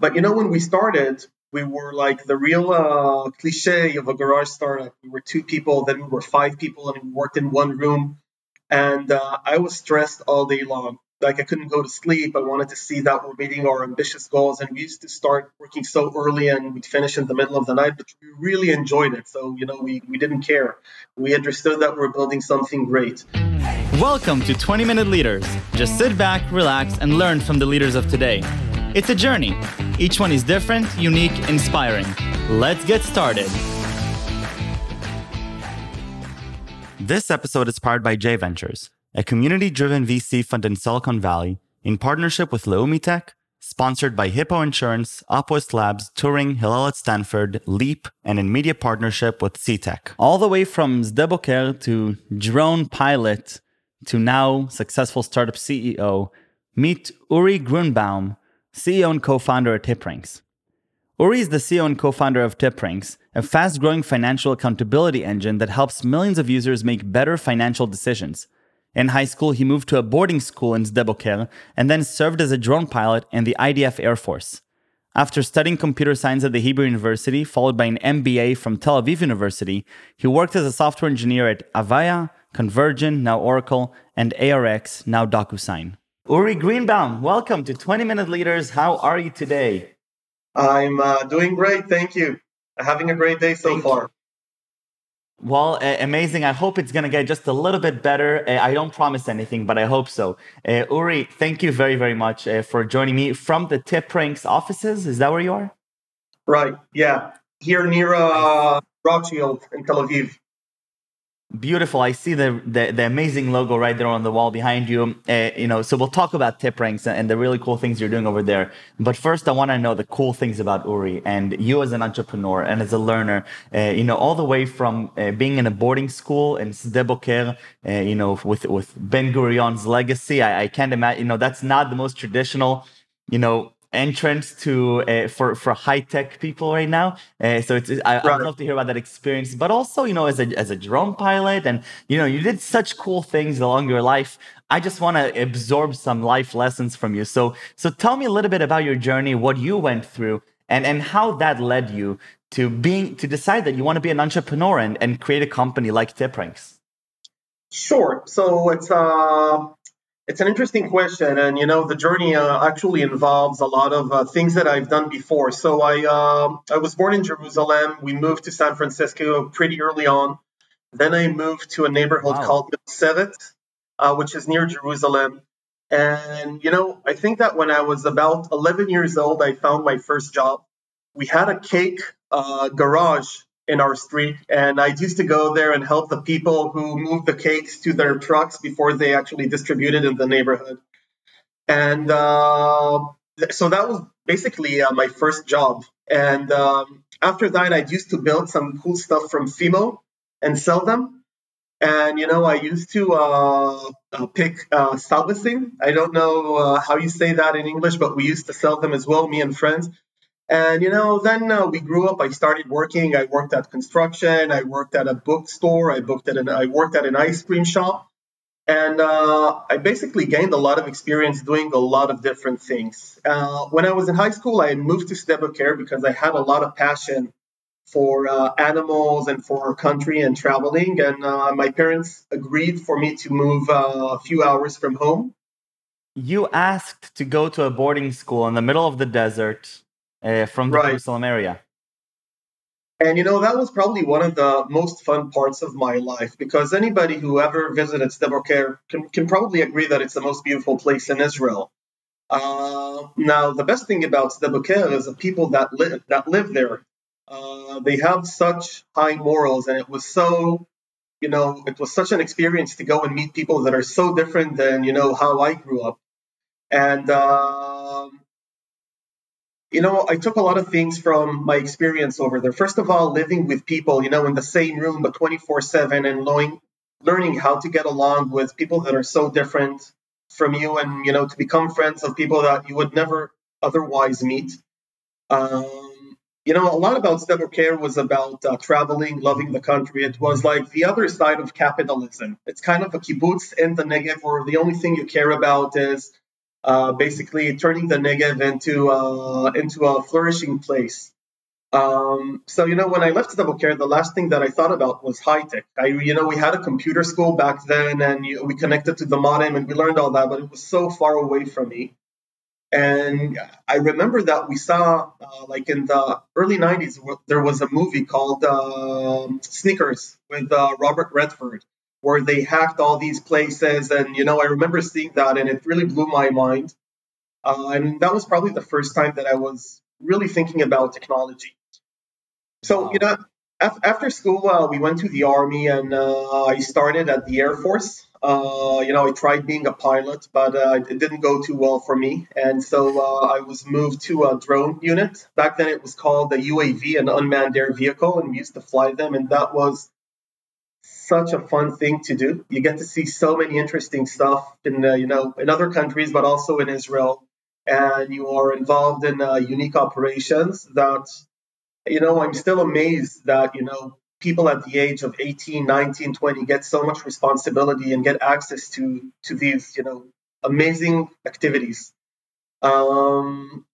But you know, when we started, we were like the real uh, cliche of a garage startup. We were two people, then we were five people, and we worked in one room. And uh, I was stressed all day long. Like I couldn't go to sleep. I wanted to see that we're meeting our ambitious goals. And we used to start working so early and we'd finish in the middle of the night, but we really enjoyed it. So, you know, we, we didn't care. We understood that we're building something great. Welcome to 20 Minute Leaders. Just sit back, relax, and learn from the leaders of today. It's a journey. Each one is different, unique, inspiring. Let's get started. This episode is powered by J Ventures, a community driven VC fund in Silicon Valley in partnership with Leumi Tech, sponsored by Hippo Insurance, Upwest Labs, Turing, Hillel at Stanford, Leap, and in media partnership with CTech. All the way from Sde Boker to drone pilot to now successful startup CEO, meet Uri Gruenbaum, CEO and co founder at TipRanks. Uri is the CEO and co founder of TipRanks, a fast growing financial accountability engine that helps millions of users make better financial decisions. In high school, he moved to a boarding school in Sde Boker and then served as a drone pilot in the IDF Air Force. After studying computer science at the Hebrew University, followed by an MBA from Tel Aviv University, he worked as a software engineer at Avaya, Convergin, now Oracle, and ARX, now DocuSign. Uri Greenbaum, welcome to 20 Minute Leaders. How are you today? I'm uh, doing great. Thank you. Having a great day so Thank far. you. Well, uh, amazing. I hope it's going to get just a little bit better. Uh, I don't promise anything, but I hope so. Uh, Uri, thank you very, very much uh, for joining me from the TipRanks offices. Is that where you are? Right. Yeah. Here near uh, Rothschild in Tel Aviv. Beautiful. I see the, the, the amazing logo right there on the wall behind you. Uh, you know, so we'll talk about TipRanks and the really cool things you're doing over there. But first, I want to know the cool things about Uri and you as an entrepreneur and as a learner. Uh, you know, all the way from uh, being in a boarding school in Sde Boker, uh, you know, with with Ben Gurion's legacy. I, I can't imagine. You know, that's not the most traditional. You know, entrance to uh, for for high tech people right now. Uh, so it's I. I'd love to hear about that experience, but also you know as a as a drone pilot, and you know you did such cool things along your life. I just want to absorb some life lessons from you. So so tell me a little bit about your journey, what you went through, and and how that led you to being to decide that you want to be an entrepreneur and and create a company like TipRanks. Sure. So it's uh, it's an interesting question, and you know the journey uh, actually involves a lot of uh, things that I've done before. So I uh, I was born in Jerusalem. We moved to San Francisco pretty early on. Then I moved to a neighborhood Wow. called Seret, uh, which is near Jerusalem. And you know, I think that when I was about 11 years old, I found my first job. We had a cake uh, garage in our street, and I used to go there and help the people who moved the cakes to their trucks before they actually distributed in the neighborhood. And uh, so that was basically uh, my first job. And um, after that, I used to build some cool stuff from Fimo and sell them. And you know, I used to uh, uh, pick uh. I don't know uh, how you say that in English, but we used to sell them as well, me and friends. And you know, then uh, we grew up. I started working. I worked at construction. I worked at a bookstore. I booked at an. I worked at an ice cream shop. And uh, I basically gained a lot of experience doing a lot of different things. Uh, when I was in high school, I moved to Sde Boker because I had a lot of passion for uh, animals and for our country and traveling. And uh, my parents agreed for me to move uh, a few hours from home. You asked to go to a boarding school in the middle of the desert uh, from the Right. Jerusalem area. And you know, that was probably one of the most fun parts of my life because anybody who ever visited Sde can, can probably agree that it's the most beautiful place in Israel. Uh, now, the best thing about Sde is the people that live that live there. Uh, they have such high morals, and it was so, you know, it was such an experience to go and meet people that are so different than you know how I grew up. And um, you know, I took a lot of things from my experience over there. First of all, living with people, you know, in the same room, but 24 7 and knowing, learning how to get along with people that are so different from you and, you know, to become friends of people that you would never otherwise meet. Um, you know, a lot about Sde Boker was about uh, traveling, loving the country. It was like the other side of capitalism. It's kind of a kibbutz in the Negev where the only thing you care about is uh, basically turning the Negev into uh, into a flourishing place. Um, so you know, when I left Sde Boker, the last thing that I thought about was high tech. I, you know, we had a computer school back then, and we connected to the modem, and we learned all that, but it was so far away from me. And I remember that we saw, uh, like in the early 90s, there was a movie called uh, Sneakers with uh, Robert Redford, where they hacked all these places. And, you know, I remember seeing that and it really blew my mind. Uh, and that was probably the first time that I was really thinking about technology. So, wow. you know, after school, uh, we went to the army, and uh, I started at the Air Force. Uh, you know, I tried being a pilot, but uh, it didn't go too well for me, and so uh, I was moved to a drone unit. Back then, it was called a UAV, an unmanned air vehicle, and we used to fly them, and that was such a fun thing to do. You get to see so many interesting stuff in uh, you know in other countries, but also in Israel, and you are involved in unique operations that you know, I'm still amazed that, you know, people at the age of 18, 19, 20 get so much responsibility and get access to to these, you know, amazing activities. Um,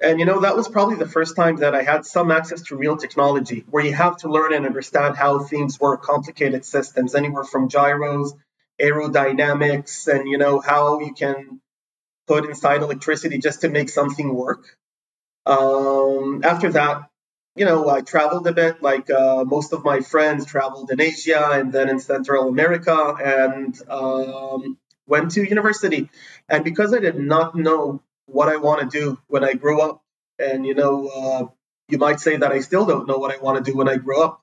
and you know, that was probably the first time that I had some access to real technology where you have to learn and understand how things work, complicated systems, anywhere from gyros, aerodynamics, and you know, how you can put inside electricity just to make something work. Um, after that, you know, I traveled a bit, like uh, most of my friends traveled in Asia and then in Central America and um, went to university. And because I did not know what I want to do when I grow up, and you know, uh, you might say that I still don't know what I want to do when I grow up.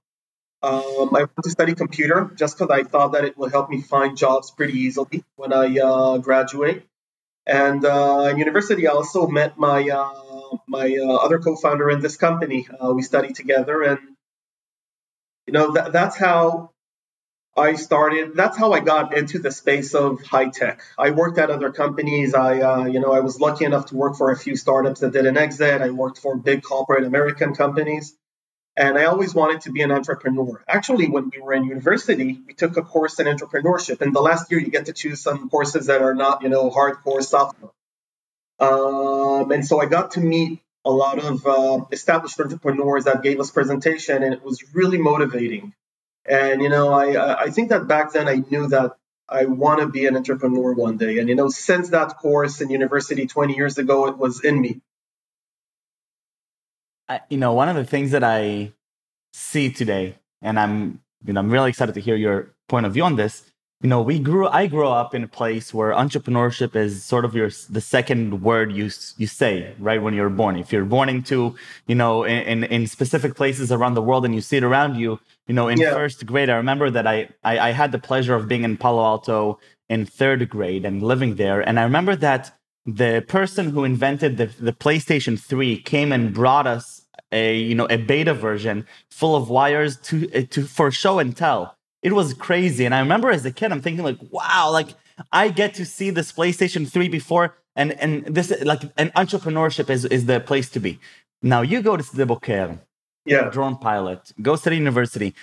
Um, I went to study computer just because I thought that it would help me find jobs pretty easily when I uh, graduate. And uh, in university, I also met my uh, my uh, other co-founder in this company. Uh, we studied together, and you know that, that's how I started. That's how I got into the space of high tech. I worked at other companies. I, uh, you know, I was lucky enough to work for a few startups that did an exit. I worked for big corporate American companies, and I always wanted to be an entrepreneur. Actually, when we were in university, we took a course in entrepreneurship. And the last year, you get to choose some courses that are not, you know, hardcore software. Um, and so I got to meet a lot of uh, established entrepreneurs that gave us presentation, and it was really motivating. And you know, I I think that back then I knew that I want to be an entrepreneur one day. And you know, since that course in university 20 years ago, it was in me. I, you know, one of the things that I see today, and I'm you know I'm really excited to hear your point of view on this, you know we grew i grew up in a place where entrepreneurship is sort of your the second word you you say right when you're born. If you're born into you know in in specific places around the world and you see it around you you know in yeah. first grade i remember that I, I i had the pleasure of being in palo alto in third grade and living there. And i remember that the person who invented the, the playstation 3 came and brought us a you know a beta version full of wires to to for show and tell it was crazy. And I remember as a kid, I'm thinking like, wow, like I get to see this PlayStation 3 before, and and this like an entrepreneurship is is the place to be. Now you go to the Boker, yeah, drone pilot, go study university.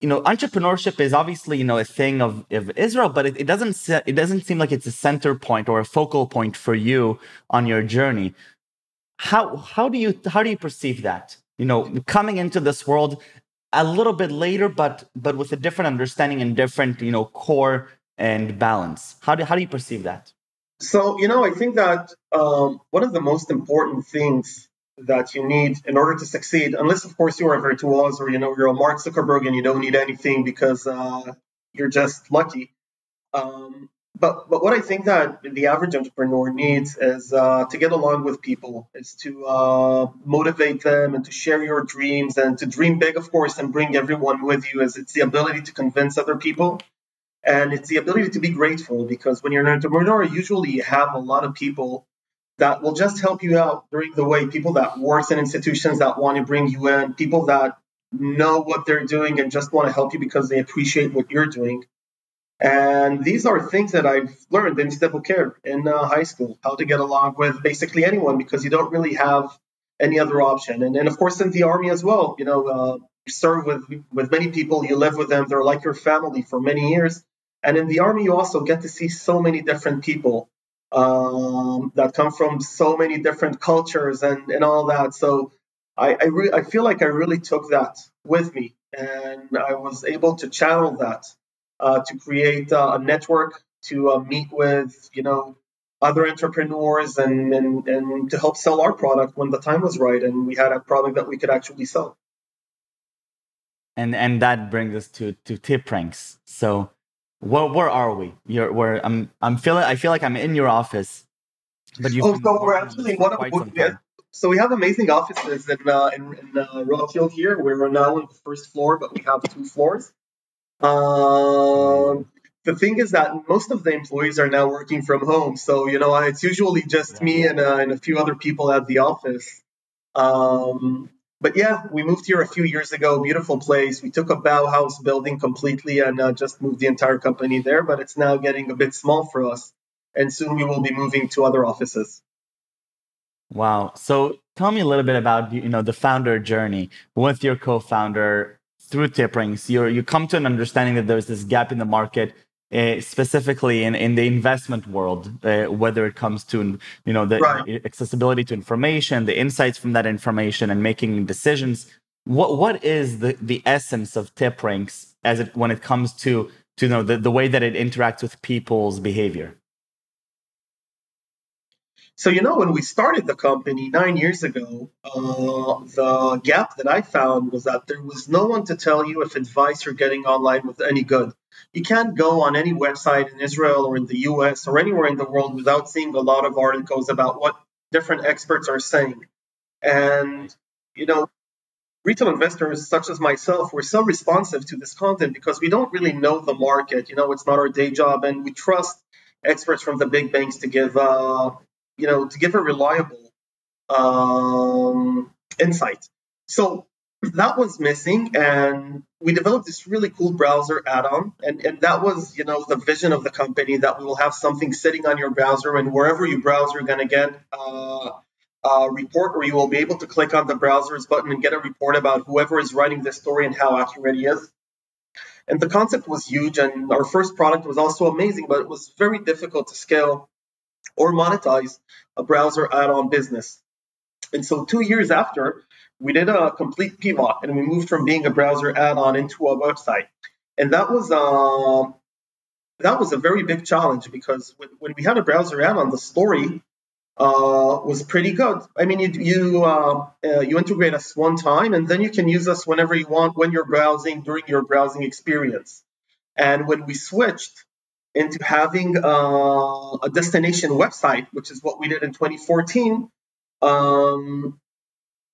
You know, entrepreneurship is obviously you know a thing of, of Israel, but it, it doesn't it doesn't seem like it's a center point or a focal point for you on your journey. How how do you how do you perceive that? You know, coming into this world a little bit later, but but with a different understanding and different, you know, core and balance. How do how do you perceive that? So you know, I think that um, one of the most important things that you need in order to succeed, unless of course you're a virtuoso or you know you're a Mark Zuckerberg and you don't need anything because uh, you're just lucky. Um, but but what I think that the average entrepreneur needs is uh, to get along with people, is to uh, motivate them and to share your dreams and to dream big, of course, and bring everyone with you. As it's the ability to convince other people, and it's the ability to be grateful because when you're an entrepreneur, usually you have a lot of people that will just help you out during the way. People that work in institutions that want to bring you in, people that know what they're doing and just want to help you because they appreciate what you're doing. And these are things that I've learned in Sde care in uh, high school, how to get along with basically anyone because you don't really have any other option. And, and of course, in the army as well, you know, uh, you serve with, with many people, you live with them, they're like your family for many years. And in the army, you also get to see so many different people um, that come from so many different cultures and, and all that. So I I, re- I feel like I really took that with me, and I was able to channel that uh, to create uh, a network to uh, meet with you know other entrepreneurs and, and and to help sell our product when the time was right and we had a product that we could actually sell and and that brings us to to TipRanks so where, where are we you're where i'm i'm feeling i feel like i'm in your office but you oh so we're actually one of the so we have amazing offices in uh, in, in uh, Rothschild here. We're now on the first floor, but we have two floors. Um, the thing is that most of the employees are now working from home. So, you know, it's usually just me and, uh, and a few other people at the office. Um, but yeah, we moved here a few years ago. Beautiful place. We took a Bauhaus building completely and uh, just moved the entire company there. But it's now getting a bit small for us, and soon we will be moving to other offices. Wow. So tell me a little bit about you know the founder journey with your co-founder through TipRanks. You you come to an understanding that there's this gap in the market uh, specifically in, in the investment world, uh, whether it comes to you know the right. accessibility to information, the insights from that information, and making decisions. What what is the, the essence of TipRanks as it when it comes to to you know the, the way that it interacts with people's behavior? So, you know, when we started the company nine years ago, uh, the gap that I found was that there was no one to tell you if advice you're getting online was any good. You can't go on any website in Israel or in the US or anywhere in the world without seeing a lot of articles about what different experts are saying. And, you know, retail investors such as myself, we're so responsive to this content because we don't really know the market. You know, it's not our day job, and we trust experts from the big banks to give uh, you know, to give a reliable um, insight. So that was missing, and we developed this really cool browser add-on, and, and that was, you know, the vision of the company that we will have something sitting on your browser, and wherever you browse, you're going to get uh, a report, or you will be able to click on the browser's button and get a report about whoever is writing this story and how accurate he is. And the concept was huge, and our first product was also amazing, but it was very difficult to scale or monetize a browser add-on business. And so two years after, we did a complete pivot and we moved from being a browser add-on into a website. And that was uh, that was a very big challenge because when, when we had a browser add-on, the story uh, was pretty good. I mean, you you uh, uh, you integrate us one time, and then you can use us whenever you want when you're browsing during your browsing experience. And when we switched into having uh, a destination website, which is what we did in 2014, um,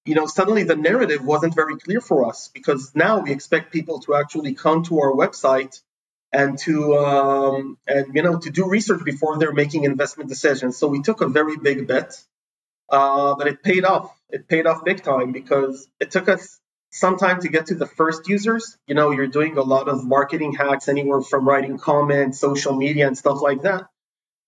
you know, suddenly the narrative wasn't very clear for us because now we expect people to actually come to our website and to um, and you know to do research before they're making investment decisions. So we took a very big bet, uh, but it paid off. It paid off big time because it took us some time to get to the first users. You know, you're doing a lot of marketing hacks, anywhere from writing comments, social media, and stuff like that.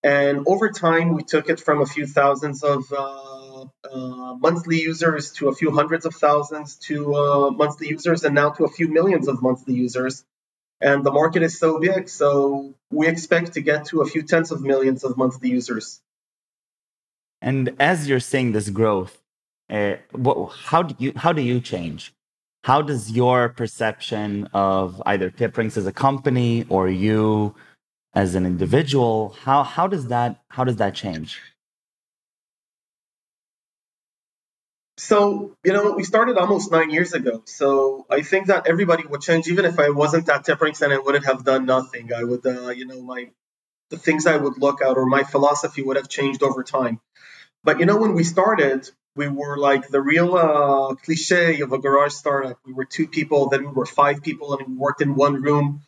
And over time, we took it from a few thousands of uh, uh, monthly users to a few hundreds of thousands to uh, monthly users, and now to a few millions of monthly users. And the market is so big, so we expect to get to a few tens of millions of monthly users. And as you're seeing this growth, uh, what, how do you how do you change? How does your perception of either TipRanks as a company or you as an individual how how does that how does that change? So you know we started almost nine years ago. So i think that everybody would change. Even if i wasn't at TipRanks and i wouldn't have done nothing i would uh, you know my the things i would look at or my philosophy would have changed over time. But you know when we started we were like the real uh, cliche of a garage startup. We were two people, then we were five people, and we worked in one room.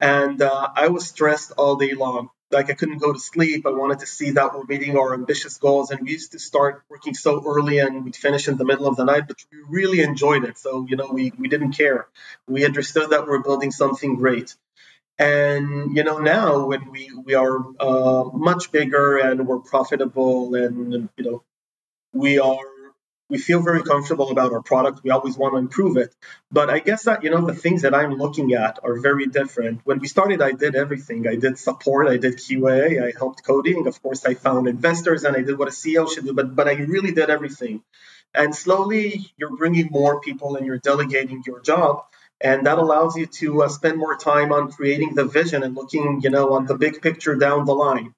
And uh, I was stressed all day long. Like I couldn't go to sleep. I wanted to see that we're meeting our ambitious goals. And we used to start working so early and we'd finish in the middle of the night, but we really enjoyed it. So, you know, we, we didn't care. We understood that we're building something great. And you know now when we we are uh, much bigger and we're profitable and you know we are we feel very comfortable about our product. We always want to improve it. But I guess that, you know, the things that I'm looking at are very different. When we started, I did everything. I did support, I did QA, I helped coding. Of course, I found investors and I did what a CEO should do, but, but I really did everything. And slowly, you're bringing more people and you're delegating your job. And that allows you to uh, spend more time on creating the vision and looking, you know, on the big picture down the line.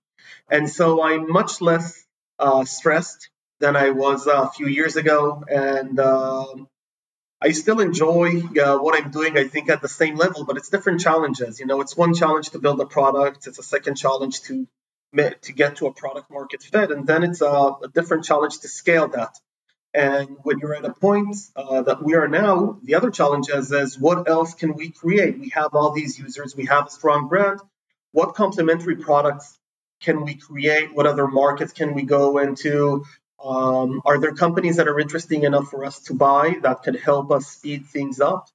And so I'm much less uh, stressed than I was uh, a few years ago, and um, I still enjoy uh, what I'm doing. I think at the same level, but it's different challenges. You know, it's one challenge to build a product. It's a second challenge to to get to a product market fit, and then it's a, a different challenge to scale that. And when you're at a point uh, that we are now, the other challenge is, is what else can we create? We have all these users, we have a strong brand. What complementary products can we create? What other markets can we go into? Um, are there companies that are interesting enough for us to buy that could help us speed things up?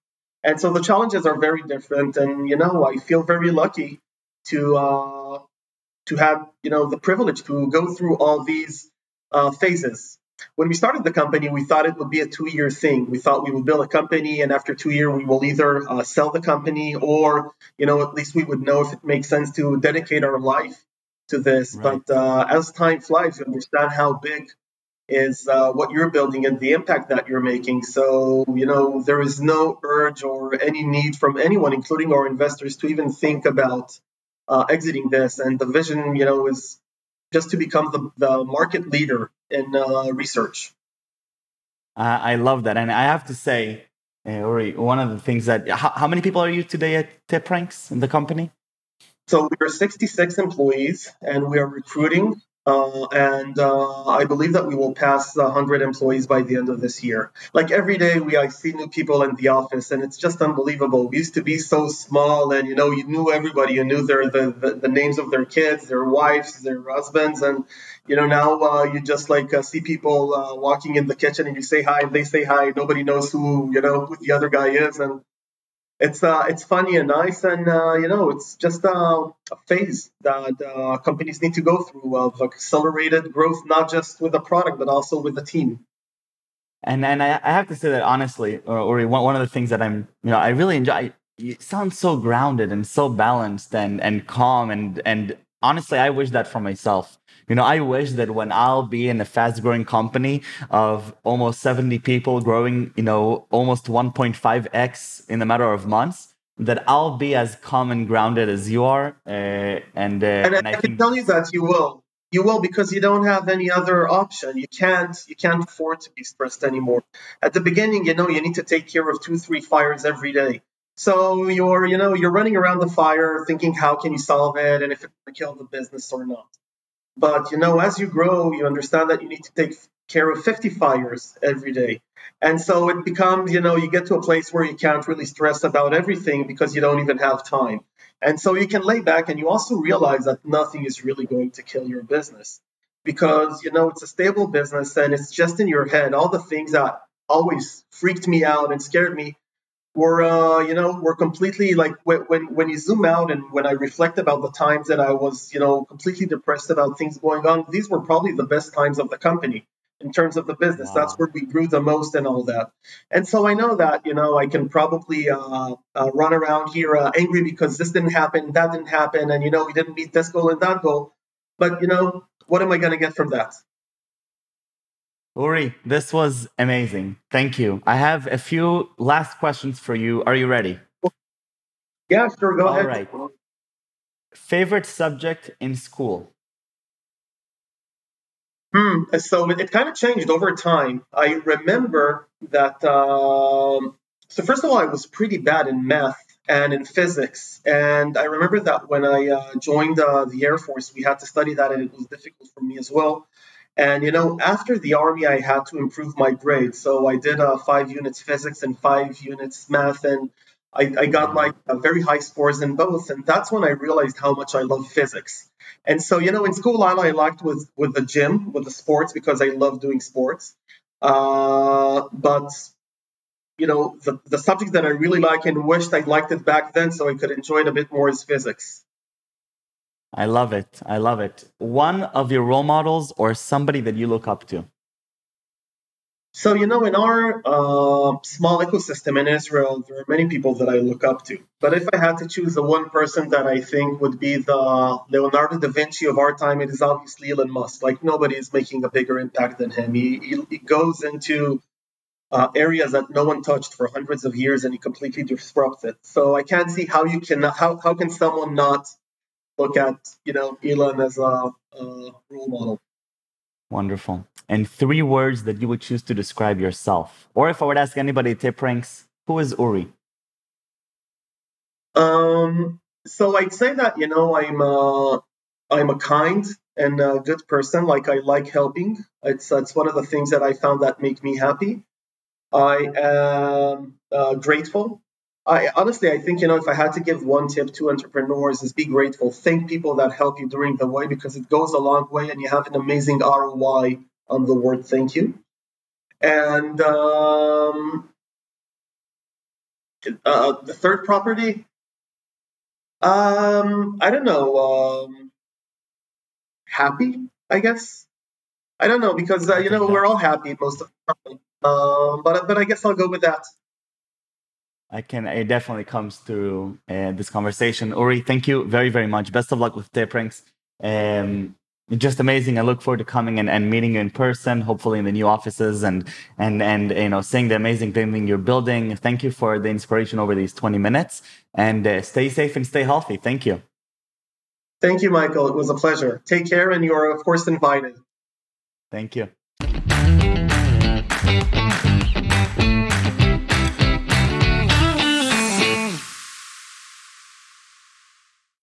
And so the challenges are very different. And you know, I feel very lucky to uh, to have you know the privilege to go through all these uh, phases. When we started the company, we thought it would be a two-year thing. We thought we would build a company, and after two years, we will either uh, sell the company or, you know, at least we would know if it makes sense to dedicate our life to this. Right. But uh, as time flies, you understand how big is uh, what you're building and the impact that you're making. So, you know, there is no urge or any need from anyone, including our investors, to even think about uh, exiting this. And the vision, you know, is just to become the, the market leader in uh, research. I love that. And I have to say, uh, Uri, one of the things that, how, how many people are you today at TipRanks in the company? So we are 66 employees and we are recruiting uh, and uh, I believe that we will pass 100 employees by the end of this year. Like every day, we I see new people in the office, and it's just unbelievable. We used to be so small, and you know, you knew everybody. You knew their the, the, the names of their kids, their wives, their husbands, and you know now uh, you just like uh, see people uh, walking in the kitchen, and you say hi, and they say hi. Nobody knows who you know who the other guy is, and it's uh, it's funny and nice, and uh, you know, it's just uh, a phase that uh, companies need to go through of accelerated growth, not just with the product, but also with the team. And and I, I have to say that honestly, or, or one of the things that I'm, you know, I really enjoy. You sound so grounded and so balanced and and calm and and honestly, I wish that for myself. You know, I wish that when I'll be in a fast growing company of almost 70 people growing, you know, almost 1.5x in a matter of months, that I'll be as calm and grounded as you are. Uh, and, uh, and, and I, I can tell you that you will. You will because you don't have any other option. You can't you can't afford to be stressed anymore. At the beginning, you know, you need to take care of two, three fires every day. So you're, you know, you're running around the fire thinking how can you solve it and if it can kill the business or not. But you know, as you grow, you understand that you need to take care of 50 fires every day. And so it becomes, you know, you get to a place where you can't really stress about everything because you don't even have time. And so you can lay back and you also realize that nothing is really going to kill your business because, you know, it's a stable business and it's just in your head. All the things that always freaked me out and scared me were uh, you know were completely like when, when when you zoom out and when I reflect about the times that I was you know completely depressed about things going on, these were probably the best times of the company in terms of the business. Wow. That's where we grew the most and all that. And so I know that you know I can probably uh, uh, run around here uh, angry because this didn't happen, that didn't happen, and you know we didn't meet this goal and that goal. But you know what am I going to get from that? Uri, this was amazing. Thank you. I have a few last questions for you. Are you ready? Yeah, sure. Go All ahead. Right. Favorite subject in school? Hmm. So it, it kind of changed over time. I remember that. Um, so first of all, I was pretty bad in math and in physics, and I remember that when I uh, joined uh, the Air Force, we had to study that, and it was difficult for me as well. And you know, after the army, I had to improve my grades. So I did uh, five units physics and five units math, and I, I got like uh, very high scores in both. And that's when I realized how much I love physics. And so, you know, in school, all I liked was with the gym, with the sports, because I love doing sports. Uh, but you know, the, the subject that I really like and wished I liked it back then, so I could enjoy it a bit more is physics. I love it. I love it. One of your role models or somebody that you look up to? So, you know, in our uh, small ecosystem in Israel, there are many people that I look up to. But if I had to choose the one person that I think would be the Leonardo da Vinci of our time, it is obviously Elon Musk. Like, nobody is making a bigger impact than him. He, he, he goes into uh, areas that no one touched for hundreds of years and he completely disrupts it. So I can't see how you can, how, how can someone not look at, you know, Elon as a, a role model? Wonderful. And three words that you would choose to describe yourself. Or if I would ask anybody TipRanks, who is Uri? Um, so I'd say that, you know, I'm a, I'm a kind and a good person. Like I like helping. It's, it's one of the things that I found that make me happy. I am uh, grateful I honestly, I think you know, if I had to give one tip to entrepreneurs, is be grateful. Thank people that help you during the way because it goes a long way, and you have an amazing ROI on the word thank you. And um, uh, the third property, um, I don't know, um, happy, I guess. I don't know because uh, you know we're all happy most of the time. Um, but but I guess I'll go with that. I can. It definitely comes through uh, this conversation. Uri, thank you very, very much. Best of luck with TipRanks. Um, just amazing. I look forward to coming and, and meeting you in person, hopefully in the new offices and and and you know seeing the amazing thing you're building. Thank you for the inspiration over these 20 minutes and uh, stay safe and stay healthy. Thank you. Thank you, Michael. It was a pleasure. Take care, and you are of course invited. Thank you.